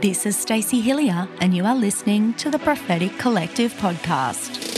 This is Stacey Hilliar, and you are listening to the Prophetic Collective podcast.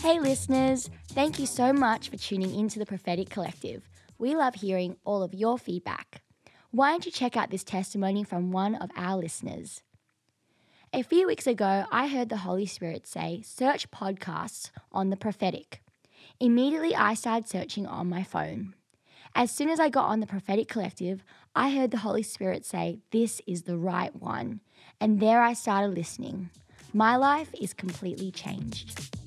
Hey, listeners, thank you so much for tuning into the Prophetic Collective. We love hearing all of your feedback. Why don't you check out this testimony from one of our listeners? A few weeks ago, I heard the Holy Spirit say, Search podcasts on the prophetic. Immediately, I started searching on my phone. As soon as I got on the Prophetic Collective, I heard the Holy Spirit say, This is the right one. And there I started listening. My life is completely changed.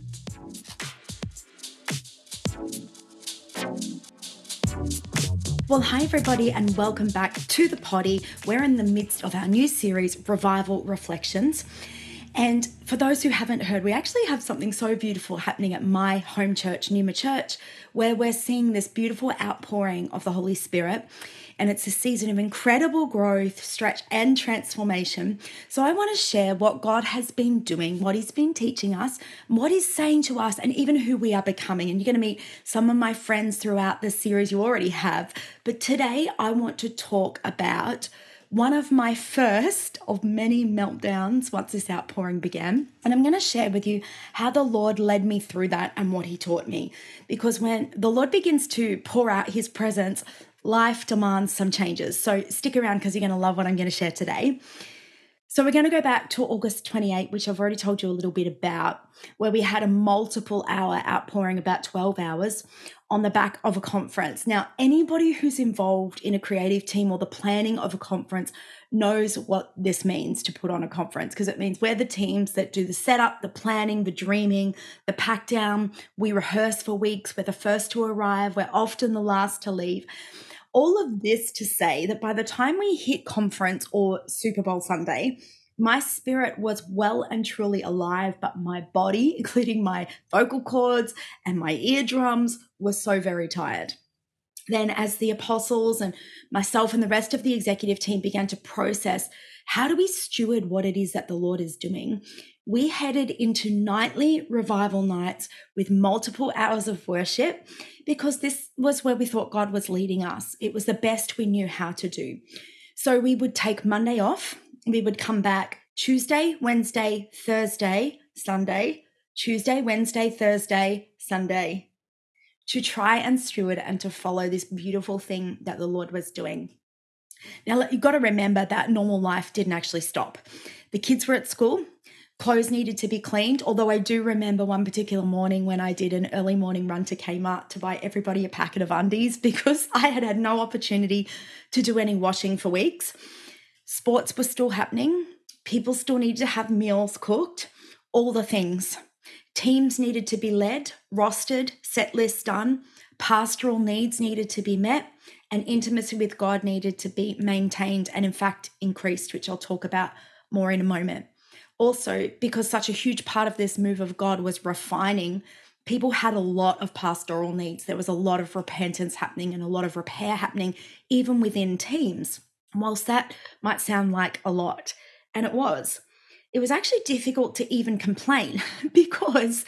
Well, hi, everybody, and welcome back to the potty. We're in the midst of our new series, Revival Reflections. And for those who haven't heard, we actually have something so beautiful happening at my home church, Numa Church, where we're seeing this beautiful outpouring of the Holy Spirit and it's a season of incredible growth, stretch, and transformation. So, I want to share what God has been doing, what He's been teaching us, what He's saying to us, and even who we are becoming. And you're going to meet some of my friends throughout this series you already have. But today, I want to talk about one of my first of many meltdowns once this outpouring began. And I'm going to share with you how the Lord led me through that and what He taught me. Because when the Lord begins to pour out His presence, life demands some changes. So stick around because you're going to love what I'm going to share today. So we're going to go back to August 28, which I've already told you a little bit about, where we had a multiple hour outpouring, about 12 hours, on the back of a conference. Now, anybody who's involved in a creative team or the planning of a conference knows what this means to put on a conference because it means we're the teams that do the setup, the planning, the dreaming, the pack down. We rehearse for weeks. We're the first to arrive. We're often the last to leave. All of this to say that by the time we hit conference or Super Bowl Sunday, my spirit was well and truly alive, but my body, including my vocal cords and my eardrums, was so very tired. Then, as the apostles and myself and the rest of the executive team began to process how do we steward what it is that the Lord is doing, we headed into nightly revival nights with multiple hours of worship because this was where we thought God was leading us. It was the best we knew how to do. So we would take Monday off, we would come back Tuesday, Wednesday, Thursday, Sunday, Tuesday, Wednesday, Thursday, Sunday to try and steward and to follow this beautiful thing that the Lord was doing. Now, you've got to remember that normal life didn't actually stop. The kids were at school, clothes needed to be cleaned. Although I do remember one particular morning when I did an early morning run to Kmart to buy everybody a packet of undies because I had had no opportunity to do any washing for weeks. Sports were still happening. People still needed to have meals cooked, all the things. Teams needed to be led, rostered, set lists done, pastoral needs needed to be met, and intimacy with God needed to be maintained and, in fact, increased, which I'll talk about more in a moment also because such a huge part of this move of God was refining, people had a lot of pastoral needs. There was a lot of repentance happening and a lot of repair happening, even within teams. Whilst that might sound like a lot, and it was, it was actually difficult to even complain because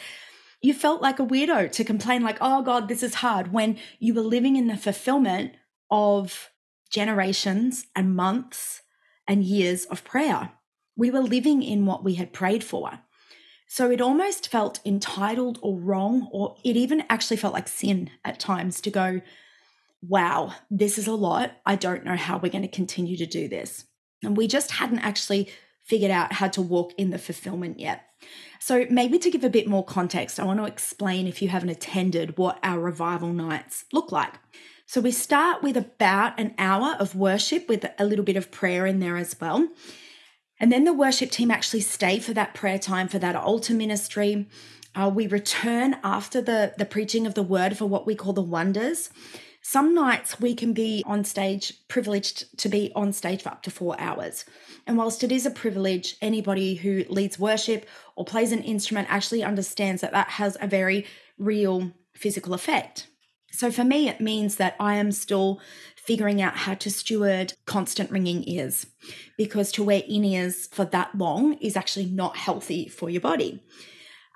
you felt like a weirdo to complain, like, oh God, this is hard, when you were living in the fulfillment of generations and months and years of prayer we were living in what we had prayed for. So it almost felt entitled or wrong, or it even actually felt like sin at times to go, wow, this is a lot. I don't know how we're going to continue to do this. And we just hadn't actually figured out how to walk in the fulfillment yet. So, maybe to give a bit more context, I want to explain if you haven't attended what our revival nights look like. So, we start with about an hour of worship with a little bit of prayer in there as well. And then the worship team actually stay for that prayer time, for that altar ministry. Uh, we return after the, the preaching of the word for what we call the wonders. Some nights we can be on stage, privileged to be on stage for up to four hours. And whilst it is a privilege, anybody who leads worship or plays an instrument actually understands that that has a very real physical effect. So for me, it means that I am still figuring out how to steward constant ringing ears because to wear in ears for that long is actually not healthy for your body.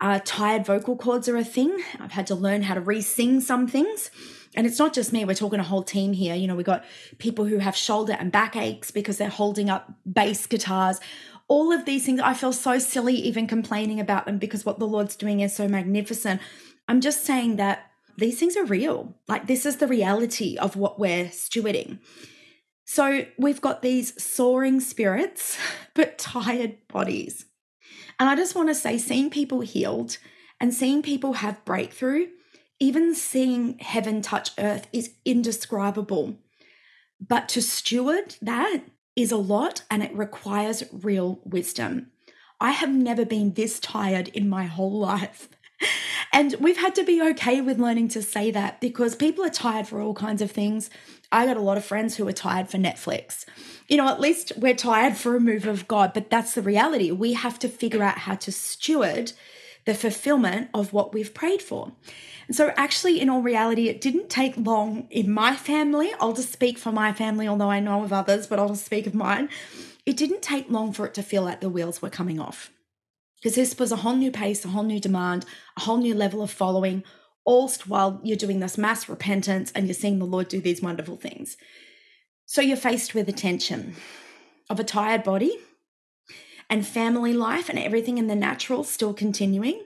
Uh, tired vocal cords are a thing. I've had to learn how to re sing some things. And it's not just me, we're talking a whole team here. You know, we've got people who have shoulder and back aches because they're holding up bass guitars. All of these things, I feel so silly even complaining about them because what the Lord's doing is so magnificent. I'm just saying that these things are real. Like, this is the reality of what we're stewarding. So, we've got these soaring spirits, but tired bodies. And I just want to say, seeing people healed and seeing people have breakthrough, even seeing heaven touch earth is indescribable. But to steward that is a lot and it requires real wisdom. I have never been this tired in my whole life. And we've had to be okay with learning to say that because people are tired for all kinds of things. I got a lot of friends who are tired for Netflix. You know, at least we're tired for a move of God, but that's the reality. We have to figure out how to steward the fulfillment of what we've prayed for. And so, actually, in all reality, it didn't take long in my family. I'll just speak for my family, although I know of others, but I'll just speak of mine. It didn't take long for it to feel like the wheels were coming off because this was a whole new pace, a whole new demand, a whole new level of following, all while you're doing this mass repentance and you're seeing the Lord do these wonderful things. So you're faced with the tension of a tired body and family life and everything in the natural still continuing,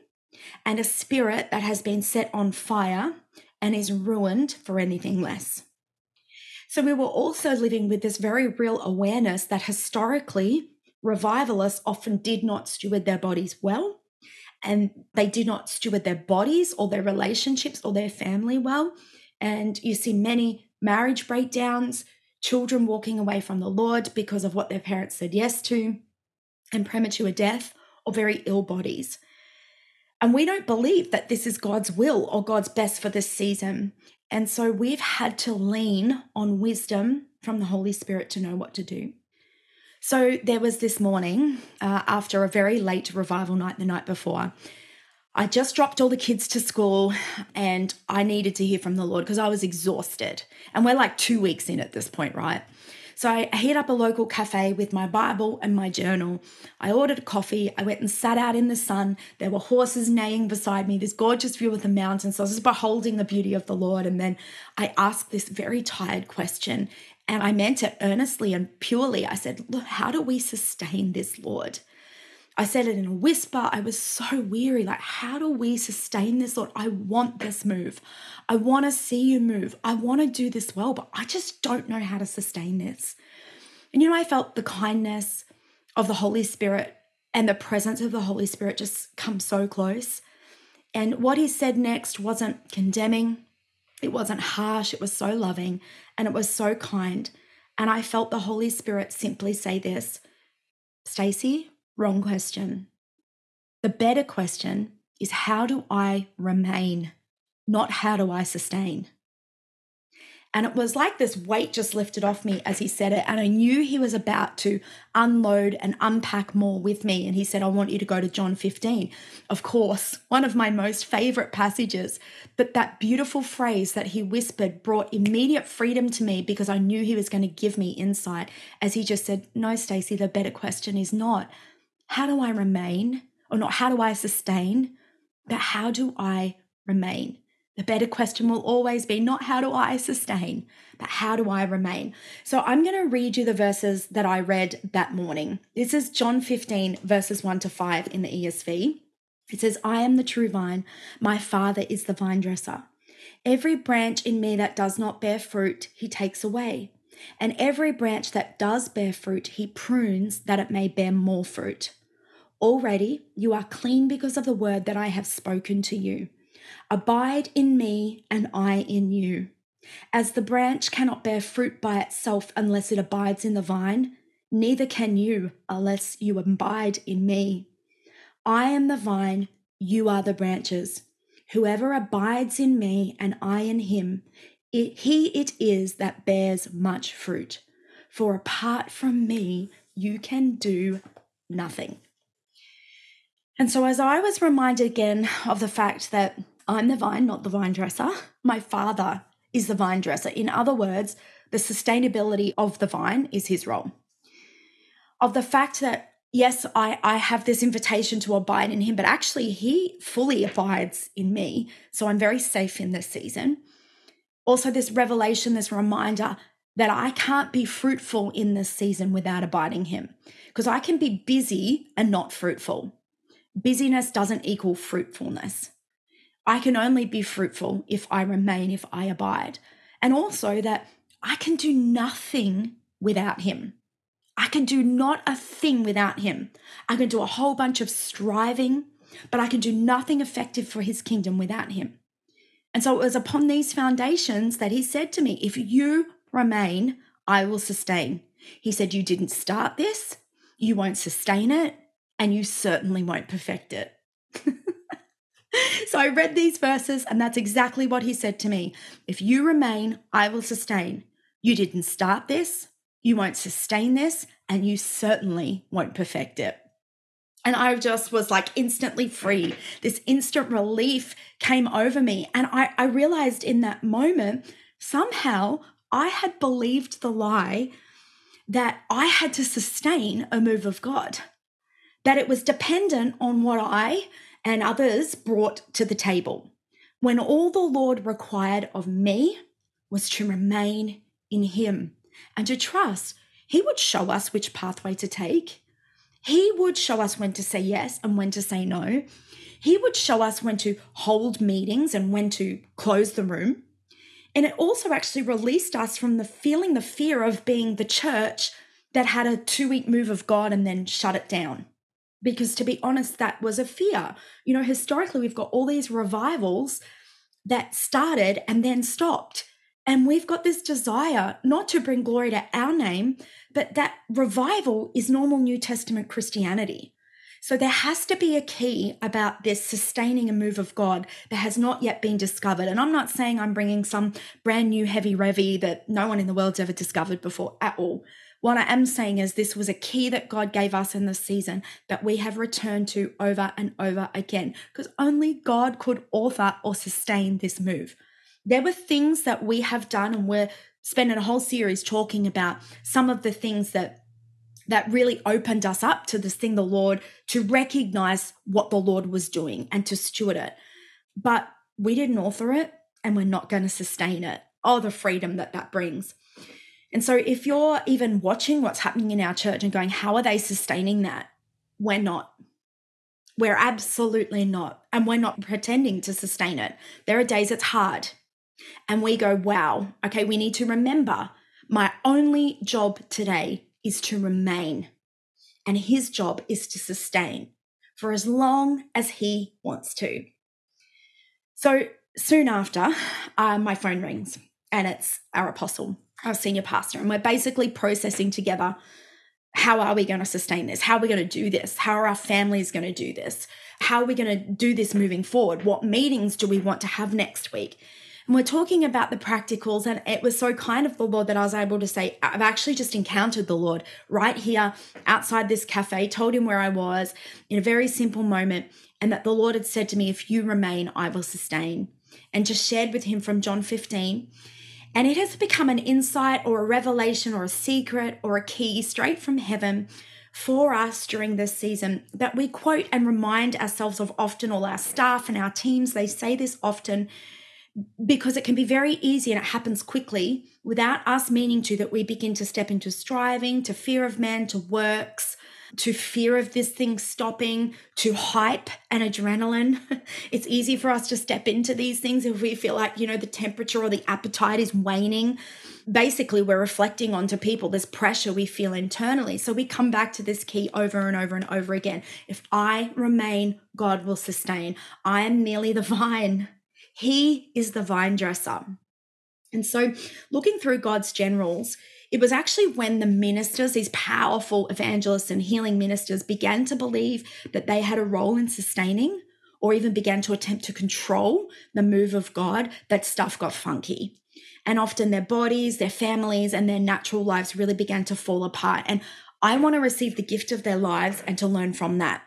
and a spirit that has been set on fire and is ruined for anything less. So we were also living with this very real awareness that historically revivalists often did not steward their bodies well and they did not steward their bodies or their relationships or their family well. And you see many marriage breakdowns, children walking away from the Lord because of what their parents said yes to, and premature death or very ill bodies. And we don't believe that this is God's will or God's best for this season. And so we've had to lean on wisdom from the Holy Spirit to know what to do. So there was this morning, uh, after a very late revival night the night before, I just dropped all the kids to school and I needed to hear from the Lord because I was exhausted. And we're like two weeks in at this point, right? So I hit up a local cafe with my Bible and my journal. I ordered a coffee. I went and sat out in the sun. There were horses neighing beside me, this gorgeous view of the mountains. So I was just beholding the beauty of the Lord. And then I asked this very tired question and I meant it earnestly and purely. I said, Look, how do we sustain this, Lord? I said it in a whisper. I was so weary. Like, how do we sustain this, Lord? I want this move. I want to see you move. I want to do this well, but I just don't know how to sustain this. And you know, I felt the kindness of the Holy Spirit and the presence of the Holy Spirit just come so close. And what he said next wasn't condemning, it wasn't harsh, it was so loving and it was so kind. And I felt the Holy Spirit simply say this Stacey, wrong question. The better question is how do I remain, not how do I sustain? And it was like this weight just lifted off me as he said it. And I knew he was about to unload and unpack more with me. And he said, I want you to go to John 15. Of course, one of my most favorite passages. But that beautiful phrase that he whispered brought immediate freedom to me because I knew he was going to give me insight. As he just said, No, Stacey, the better question is not how do I remain, or not how do I sustain, but how do I remain? The better question will always be not how do I sustain, but how do I remain? So I'm going to read you the verses that I read that morning. This is John 15, verses 1 to 5 in the ESV. It says, I am the true vine, my Father is the vine dresser. Every branch in me that does not bear fruit, he takes away. And every branch that does bear fruit, he prunes that it may bear more fruit. Already you are clean because of the word that I have spoken to you. Abide in me, and I in you. As the branch cannot bear fruit by itself unless it abides in the vine, neither can you unless you abide in me. I am the vine, you are the branches. Whoever abides in me and I in him, it, he it is that bears much fruit. For apart from me, you can do nothing. And so, as I was reminded again of the fact that I'm the vine, not the vine dresser. My father is the vine dresser. In other words, the sustainability of the vine is his role. Of the fact that yes, I, I have this invitation to abide in him, but actually, he fully abides in me. So I'm very safe in this season. Also, this revelation, this reminder that I can't be fruitful in this season without abiding him because I can be busy and not fruitful. Busyness doesn't equal fruitfulness. I can only be fruitful if I remain, if I abide. And also that I can do nothing without him. I can do not a thing without him. I can do a whole bunch of striving, but I can do nothing effective for his kingdom without him. And so it was upon these foundations that he said to me, If you remain, I will sustain. He said, You didn't start this, you won't sustain it, and you certainly won't perfect it. so I read these verses, and that's exactly what he said to me. If you remain, I will sustain. You didn't start this, you won't sustain this, and you certainly won't perfect it. And I just was like instantly free. This instant relief came over me. And I, I realized in that moment, somehow I had believed the lie that I had to sustain a move of God, that it was dependent on what I and others brought to the table, when all the Lord required of me was to remain in Him and to trust He would show us which pathway to take. He would show us when to say yes and when to say no. He would show us when to hold meetings and when to close the room. And it also actually released us from the feeling the fear of being the church that had a two week move of God and then shut it down. Because to be honest, that was a fear. You know, historically, we've got all these revivals that started and then stopped. And we've got this desire not to bring glory to our name, but that revival is normal New Testament Christianity. So there has to be a key about this sustaining a move of God that has not yet been discovered. And I'm not saying I'm bringing some brand new heavy revy that no one in the world's ever discovered before at all. What I am saying is this was a key that God gave us in this season that we have returned to over and over again because only God could author or sustain this move. There were things that we have done, and we're spending a whole series talking about some of the things that that really opened us up to this thing the lord to recognize what the lord was doing and to steward it. But we didn't author it and we're not going to sustain it. Oh the freedom that that brings and so if you're even watching what's happening in our church and going how are they sustaining that? We're not. We're absolutely not. And we're not pretending to sustain it. There are days it's hard. And we go, wow, okay, we need to remember my only job today is to remain, and his job is to sustain for as long as he wants to. So soon after, uh, my phone rings and it's our apostle, our senior pastor, and we're basically processing together how are we going to sustain this? How are we going to do this? How are our families going to do this? How are we going to do this moving forward? What meetings do we want to have next week? And we're talking about the practicals, and it was so kind of the Lord that I was able to say, I've actually just encountered the Lord right here outside this cafe, told him where I was in a very simple moment, and that the Lord had said to me, If you remain, I will sustain. And just shared with him from John 15. And it has become an insight or a revelation or a secret or a key straight from heaven for us during this season that we quote and remind ourselves of often. All our staff and our teams, they say this often because it can be very easy and it happens quickly without us meaning to that we begin to step into striving, to fear of man, to works, to fear of this thing stopping, to hype and adrenaline. it's easy for us to step into these things if we feel like, you know, the temperature or the appetite is waning. Basically, we're reflecting onto people this pressure we feel internally. So we come back to this key over and over and over again. If I remain, God will sustain. I am merely the vine. He is the vine dresser. And so, looking through God's generals, it was actually when the ministers, these powerful evangelists and healing ministers, began to believe that they had a role in sustaining or even began to attempt to control the move of God, that stuff got funky. And often their bodies, their families, and their natural lives really began to fall apart. And I want to receive the gift of their lives and to learn from that.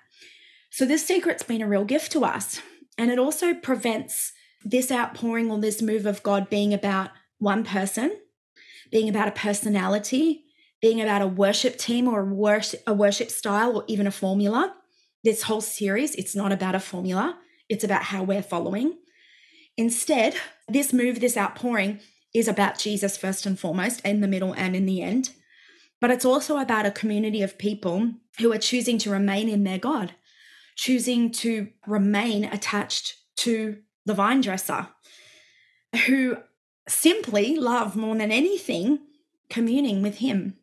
So, this secret's been a real gift to us. And it also prevents this outpouring or this move of God being about one person, being about a personality, being about a worship team or a worship, style or even a formula. This whole series, it's not about a formula, it's about how we're following. Instead, this move, this outpouring, is about Jesus first and foremost, in the middle and in the end. But it's also about a community of people who are choosing to remain in their God, choosing to remain attached to the vine dresser, who simply love more than anything communing with Him,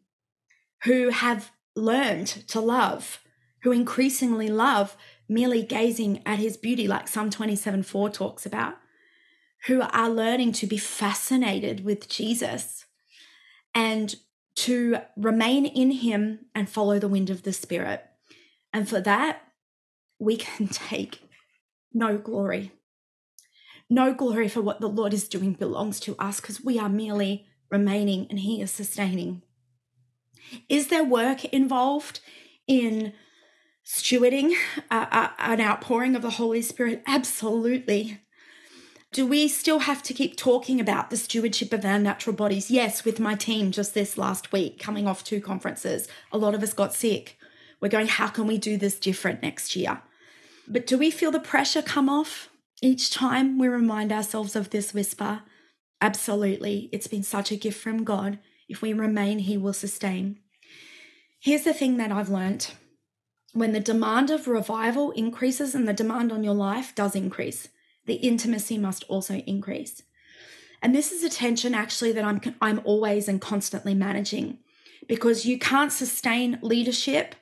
who have learned to love, who increasingly love merely gazing at His beauty, like Psalm 27 4 talks about, who are learning to be fascinated with Jesus and to remain in Him and follow the wind of the Spirit. And for that, we can take no glory. No glory for what the Lord is doing belongs to us because we are merely remaining and He is sustaining. Is there work involved in stewarding uh, uh, an outpouring of the Holy Spirit? Absolutely. Do we still have to keep talking about the stewardship of our natural bodies? Yes, with my team just this last week, coming off two conferences, a lot of us got sick. We're going, how can we do this different next year? But do we feel the pressure come off each time we remind ourselves of this whisper? Absolutely. It's been such a gift from God. If we remain, He will sustain. Here's the thing that I've learnt when the demand of revival increases and the demand on your life does increase, the intimacy must also increase. And this is a tension actually that I'm I'm always and constantly managing because you can't sustain leadership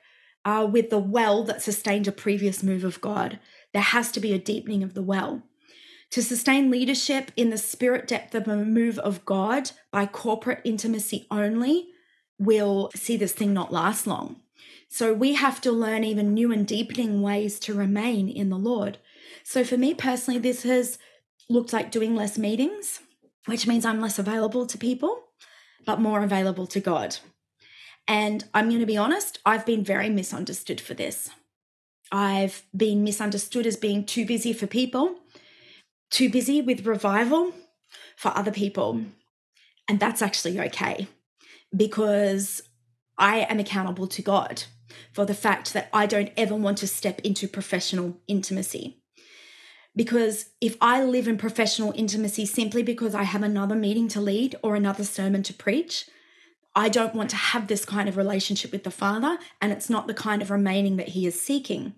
uh, with the well that sustained a previous move of God. There has to be a deepening of the well. To sustain leadership in the spirit depth of a move of God by corporate intimacy only will see this thing not last long. So we have to learn even new and deepening ways to remain in the Lord. So for me personally, this has looked like doing less meetings, which means I'm less available to people, but more available to God. And I'm going to be honest, I've been very misunderstood for this. I've been misunderstood as being too busy for people, too busy with revival for other people. And that's actually okay because I am accountable to God for the fact that I don't ever want to step into professional intimacy. Because if I live in professional intimacy simply because I have another meeting to lead or another sermon to preach, I don't want to have this kind of relationship with the Father, and it's not the kind of remaining that He is seeking.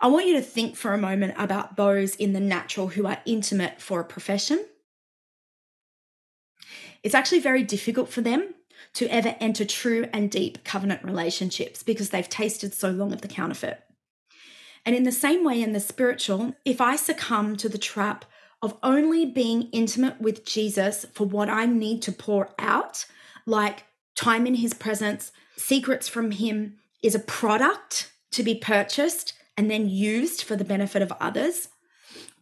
I want you to think for a moment about those in the natural who are intimate for a profession. It's actually very difficult for them to ever enter true and deep covenant relationships because they've tasted so long of the counterfeit. And in the same way, in the spiritual, if I succumb to the trap of only being intimate with Jesus for what I need to pour out, like time in his presence, secrets from him, is a product to be purchased and then used for the benefit of others,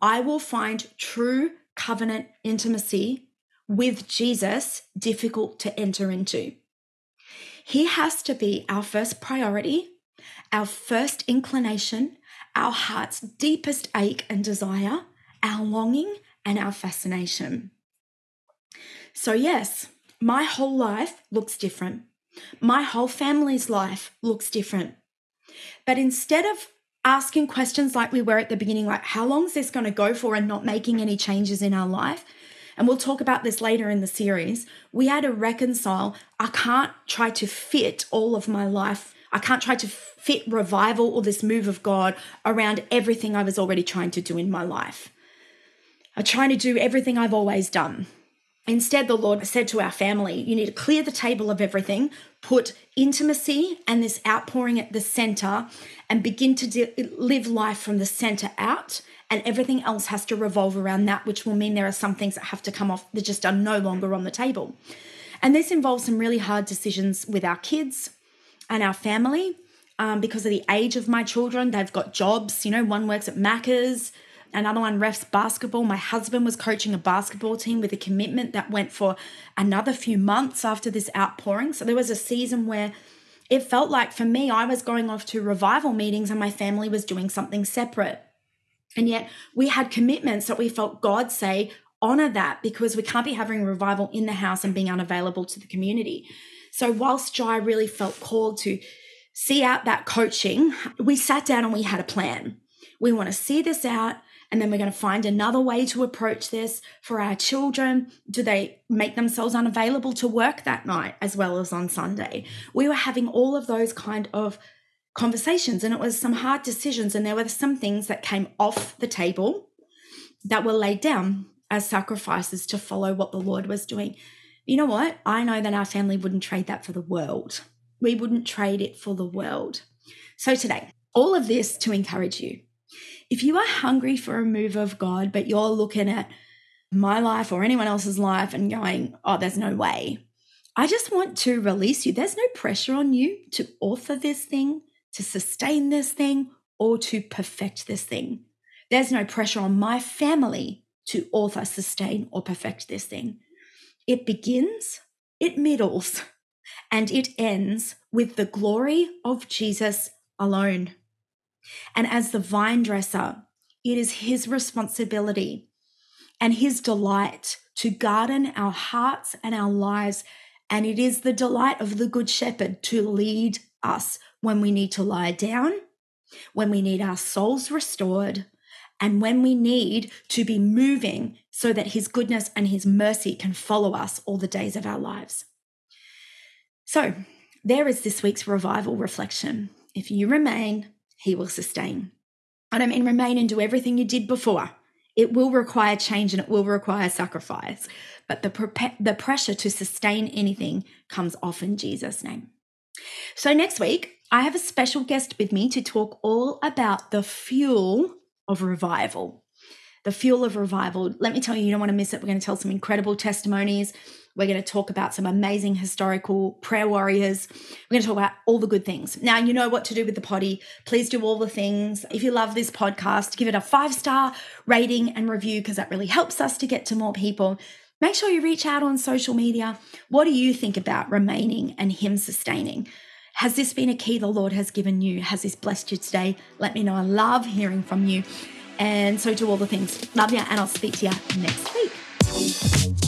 I will find true covenant intimacy with Jesus difficult to enter into. He has to be our first priority, our first inclination, our heart's deepest ache and desire, our longing, and our fascination. So, yes, my whole life looks different. My whole family's life looks different. But instead of asking questions like we were at the beginning, like, how long is this going to go for, and not making any changes in our life, and we'll talk about this later in the series, we had to reconcile. I can't try to fit all of my life. I can't try to fit revival or this move of God around everything I was already trying to do in my life. I'm trying to do everything I've always done. Instead, the Lord said to our family, You need to clear the table of everything, put intimacy and this outpouring at the center, and begin to de- live life from the center out and everything else has to revolve around that, which will mean there are some things that have to come off that just are no longer on the table. And this involves some really hard decisions with our kids and our family um, because of the age of my children. They've got jobs, you know, one works at Macca's, another one refs basketball. My husband was coaching a basketball team with a commitment that went for another few months after this outpouring. So there was a season where it felt like for me, I was going off to revival meetings and my family was doing something separate. And yet we had commitments that we felt God say, honor that because we can't be having revival in the house and being unavailable to the community. So, whilst Jai really felt called to see out that coaching, we sat down and we had a plan. We want to see this out. And then we're going to find another way to approach this for our children. Do they make themselves unavailable to work that night as well as on Sunday? We were having all of those kind of conversations and it was some hard decisions. And there were some things that came off the table that were laid down as sacrifices to follow what the Lord was doing. You know what? I know that our family wouldn't trade that for the world. We wouldn't trade it for the world. So, today, all of this to encourage you if you are hungry for a move of God, but you're looking at my life or anyone else's life and going, oh, there's no way, I just want to release you. There's no pressure on you to author this thing, to sustain this thing, or to perfect this thing. There's no pressure on my family to author, sustain, or perfect this thing. It begins, it middles, and it ends with the glory of Jesus alone. And as the vine dresser, it is his responsibility and his delight to garden our hearts and our lives. And it is the delight of the Good Shepherd to lead us when we need to lie down, when we need our souls restored, and when we need to be moving so that his goodness and his mercy can follow us all the days of our lives. So, there is this week's revival reflection. If you remain, he will sustain. I don't mean remain and do everything you did before. It will require change and it will require sacrifice. But the, the pressure to sustain anything comes off in Jesus' name. So, next week, I have a special guest with me to talk all about the fuel of revival. The fuel of revival. Let me tell you, you don't want to miss it. We're going to tell some incredible testimonies. We're going to talk about some amazing historical prayer warriors. We're going to talk about all the good things. Now, you know what to do with the potty. Please do all the things. If you love this podcast, give it a five star rating and review because that really helps us to get to more people. Make sure you reach out on social media. What do you think about remaining and Him sustaining? Has this been a key the Lord has given you? Has this blessed you today? Let me know. I love hearing from you. And so do all the things. Love you, and I'll speak to you next week.